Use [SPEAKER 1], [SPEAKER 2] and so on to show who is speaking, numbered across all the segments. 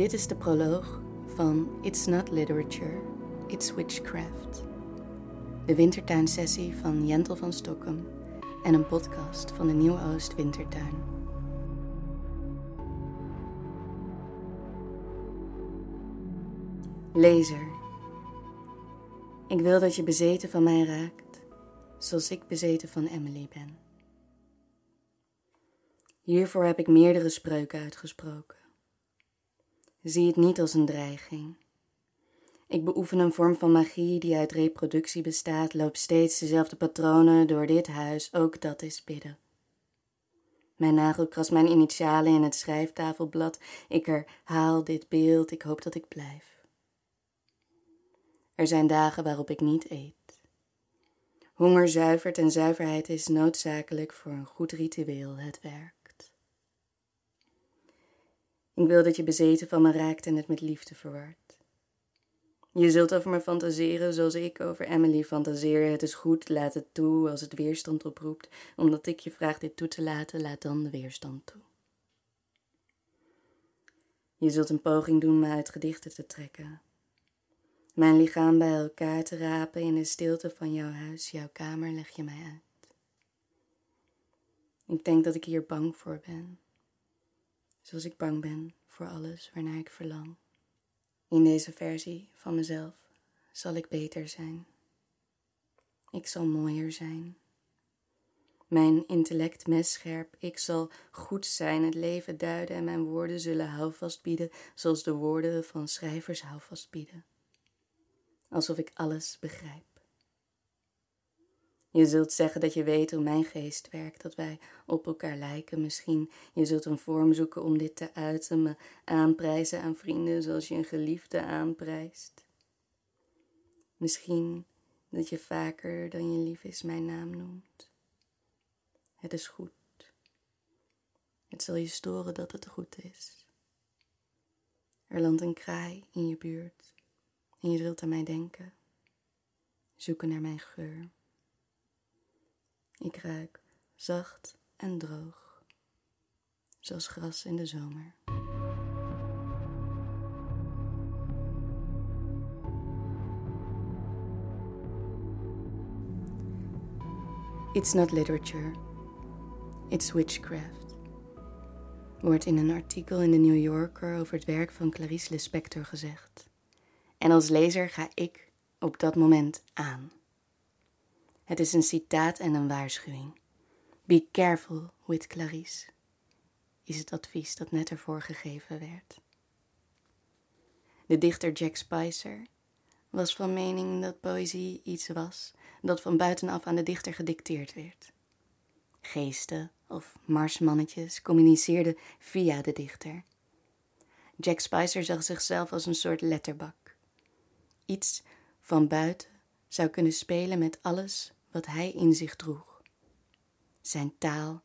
[SPEAKER 1] Dit is de proloog van It's Not Literature, It's Witchcraft. De wintertuinsessie van Jentel van Stockholm en een podcast van de Nieuw Oost Wintertuin. Lezer, ik wil dat je bezeten van mij raakt, zoals ik bezeten van Emily ben. Hiervoor heb ik meerdere spreuken uitgesproken. Zie het niet als een dreiging. Ik beoefen een vorm van magie die uit reproductie bestaat, loop steeds dezelfde patronen door dit huis, ook dat is bidden. Mijn nagel krast mijn initialen in het schrijftafelblad. Ik herhaal dit beeld, ik hoop dat ik blijf. Er zijn dagen waarop ik niet eet. Honger zuivert en zuiverheid is noodzakelijk voor een goed ritueel het werk. Ik wil dat je bezeten van me raakt en het met liefde verward. Je zult over me fantaseren zoals ik over Emily fantaseer. Het is goed, laat het toe als het weerstand oproept. Omdat ik je vraag dit toe te laten, laat dan de weerstand toe. Je zult een poging doen me uit gedichten te trekken. Mijn lichaam bij elkaar te rapen in de stilte van jouw huis, jouw kamer, leg je mij uit. Ik denk dat ik hier bang voor ben zoals ik bang ben voor alles waarnaar ik verlang. In deze versie van mezelf zal ik beter zijn. Ik zal mooier zijn. Mijn intellect messcherp, ik zal goed zijn, het leven duiden en mijn woorden zullen houvast bieden, zoals de woorden van schrijvers houvast bieden. Alsof ik alles begrijp. Je zult zeggen dat je weet hoe mijn geest werkt, dat wij op elkaar lijken misschien. Je zult een vorm zoeken om dit te uiten, me aanprijzen aan vrienden zoals je een geliefde aanprijst. Misschien dat je vaker dan je lief is mijn naam noemt. Het is goed. Het zal je storen dat het goed is. Er landt een kraai in je buurt en je zult aan mij denken, zoeken naar mijn geur. Ik ruik zacht en droog, zoals gras in de zomer. It's not literature, it's witchcraft. Wordt in een artikel in de New Yorker over het werk van Clarice Lispector gezegd. En als lezer ga ik op dat moment aan. Het is een citaat en een waarschuwing. Be careful with Clarice, is het advies dat net ervoor gegeven werd. De dichter Jack Spicer was van mening dat poëzie iets was dat van buitenaf aan de dichter gedicteerd werd. Geesten of marsmannetjes communiceerden via de dichter. Jack Spicer zag zichzelf als een soort letterbak. Iets van buiten zou kunnen spelen met alles wat hij in zich droeg. Zijn taal,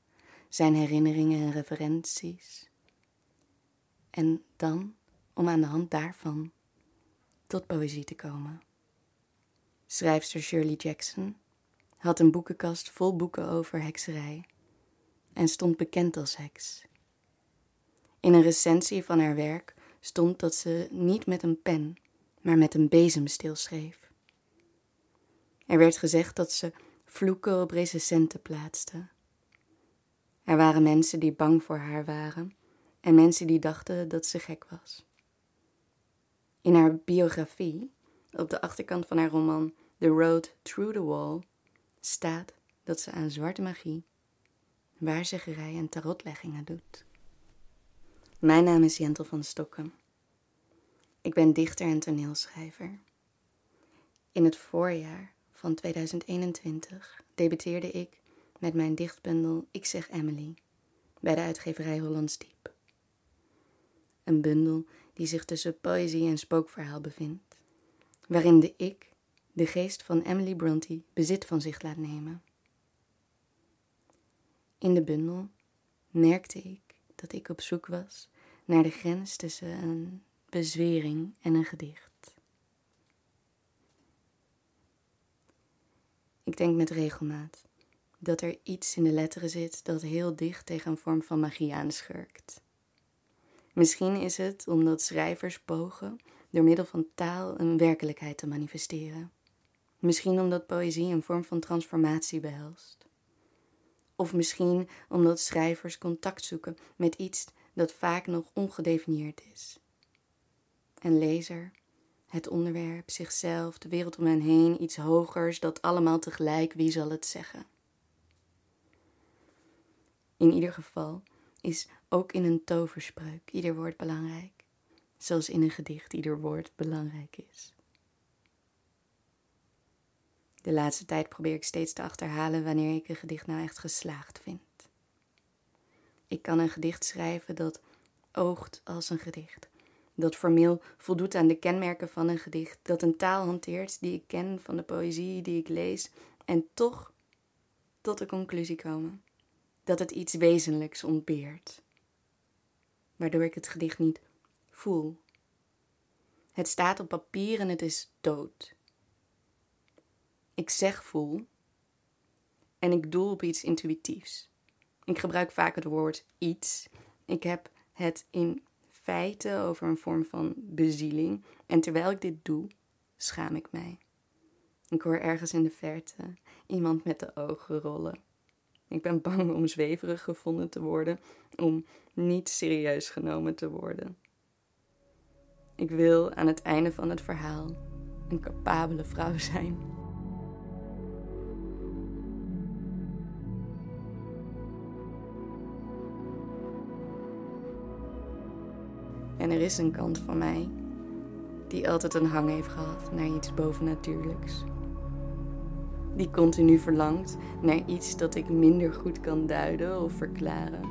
[SPEAKER 1] zijn herinneringen en referenties. En dan, om aan de hand daarvan, tot poëzie te komen. Schrijfster Shirley Jackson had een boekenkast vol boeken over hekserij en stond bekend als heks. In een recensie van haar werk stond dat ze niet met een pen, maar met een bezemsteel schreef. Er werd gezegd dat ze vloeken op recensenten plaatste. Er waren mensen die bang voor haar waren en mensen die dachten dat ze gek was. In haar biografie, op de achterkant van haar roman The Road Through the Wall, staat dat ze aan zwarte magie, waarzeggerij en tarotleggingen doet. Mijn naam is Jentel van Stokken. Ik ben dichter en toneelschrijver. In het voorjaar van 2021 debuteerde ik met mijn dichtbundel Ik zeg Emily bij de uitgeverij Hollands Diep. Een bundel die zich tussen poëzie en spookverhaal bevindt, waarin de ik, de geest van Emily Bronte, bezit van zich laat nemen. In de bundel merkte ik dat ik op zoek was naar de grens tussen een bezwering en een gedicht. Ik denk met regelmaat dat er iets in de letteren zit dat heel dicht tegen een vorm van magie aanschurkt. Misschien is het omdat schrijvers pogen door middel van taal een werkelijkheid te manifesteren. Misschien omdat poëzie een vorm van transformatie behelst. Of misschien omdat schrijvers contact zoeken met iets dat vaak nog ongedefinieerd is. Een lezer, het onderwerp, zichzelf, de wereld om hen heen, iets hogers, dat allemaal tegelijk, wie zal het zeggen? In ieder geval is ook in een toverspreuk ieder woord belangrijk, zoals in een gedicht ieder woord belangrijk is. De laatste tijd probeer ik steeds te achterhalen wanneer ik een gedicht nou echt geslaagd vind. Ik kan een gedicht schrijven dat oogt als een gedicht, dat formeel voldoet aan de kenmerken van een gedicht, dat een taal hanteert die ik ken van de poëzie die ik lees, en toch tot de conclusie komen dat het iets wezenlijks ontbeert, waardoor ik het gedicht niet voel. Het staat op papier en het is dood. Ik zeg voel en ik doel op iets intuïtiefs. Ik gebruik vaak het woord iets. Ik heb het in feite over een vorm van bezieling. En terwijl ik dit doe, schaam ik mij. Ik hoor ergens in de verte iemand met de ogen rollen. Ik ben bang om zweverig gevonden te worden, om niet serieus genomen te worden. Ik wil aan het einde van het verhaal een capabele vrouw zijn. En er is een kant van mij die altijd een hang heeft gehad naar iets bovennatuurlijks. Die continu verlangt naar iets dat ik minder goed kan duiden of verklaren.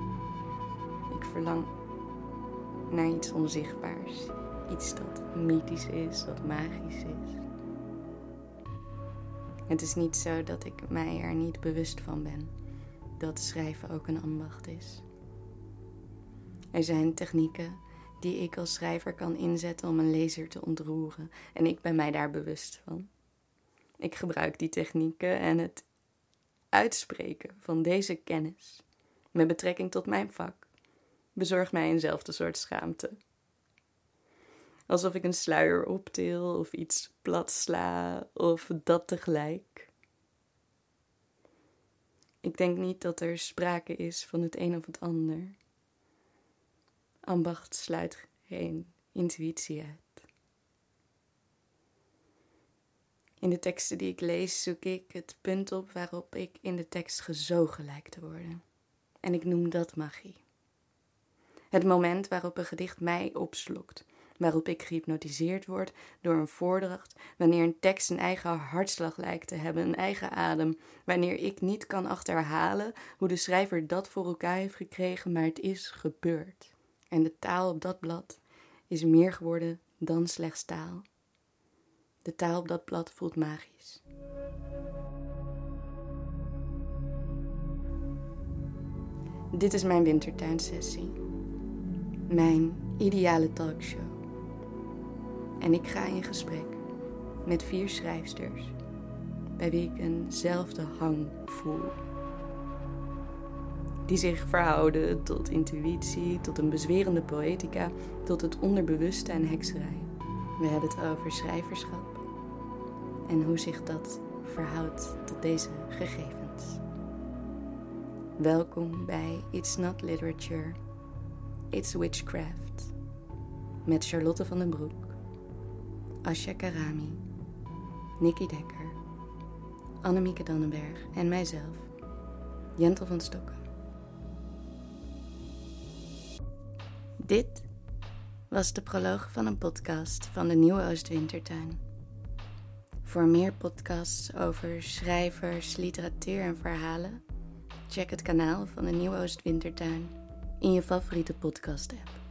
[SPEAKER 1] Ik verlang naar iets onzichtbaars, iets dat mythisch is, dat magisch is. Het is niet zo dat ik mij er niet bewust van ben dat schrijven ook een ambacht is. Er zijn technieken die ik als schrijver kan inzetten om een lezer te ontroeren. En ik ben mij daar bewust van. Ik gebruik die technieken en het uitspreken van deze kennis met betrekking tot mijn vak bezorgt mij eenzelfde soort schaamte. Alsof ik een sluier optil of iets plat sla of dat tegelijk. Ik denk niet dat er sprake is van het een of het ander. Ambacht sluit geen intuïtie uit. In de teksten die ik lees zoek ik het punt op waarop ik in de tekst gezogen lijkt te worden. En ik noem dat magie. Het moment waarop een gedicht mij opslokt, waarop ik gehypnotiseerd word door een voordracht, wanneer een tekst een eigen hartslag lijkt te hebben, een eigen adem, wanneer ik niet kan achterhalen hoe de schrijver dat voor elkaar heeft gekregen, maar het is gebeurd. En de taal op dat blad is meer geworden dan slechts taal. De taal op dat blad voelt magisch. Dit is mijn wintertuinsessie. Mijn ideale talkshow. En ik ga in gesprek met vier schrijfsters bij wie ik eenzelfde hang voel die zich verhouden tot intuïtie, tot een bezwerende poëtica, tot het onderbewuste en hekserij. We hebben het over schrijverschap en hoe zich dat verhoudt tot deze gegevens. Welkom bij It's Not Literature, It's Witchcraft met Charlotte van den Broek, Asja Karami, Nikki Dekker, Annemieke Dannenberg en mijzelf, Jentel van Stokken. Dit was de proloog van een podcast van de Nieuwe Oostwintertuin. Voor meer podcasts over schrijvers, literatuur en verhalen, check het kanaal van de Nieuwe Oostwintertuin in je favoriete podcast-app.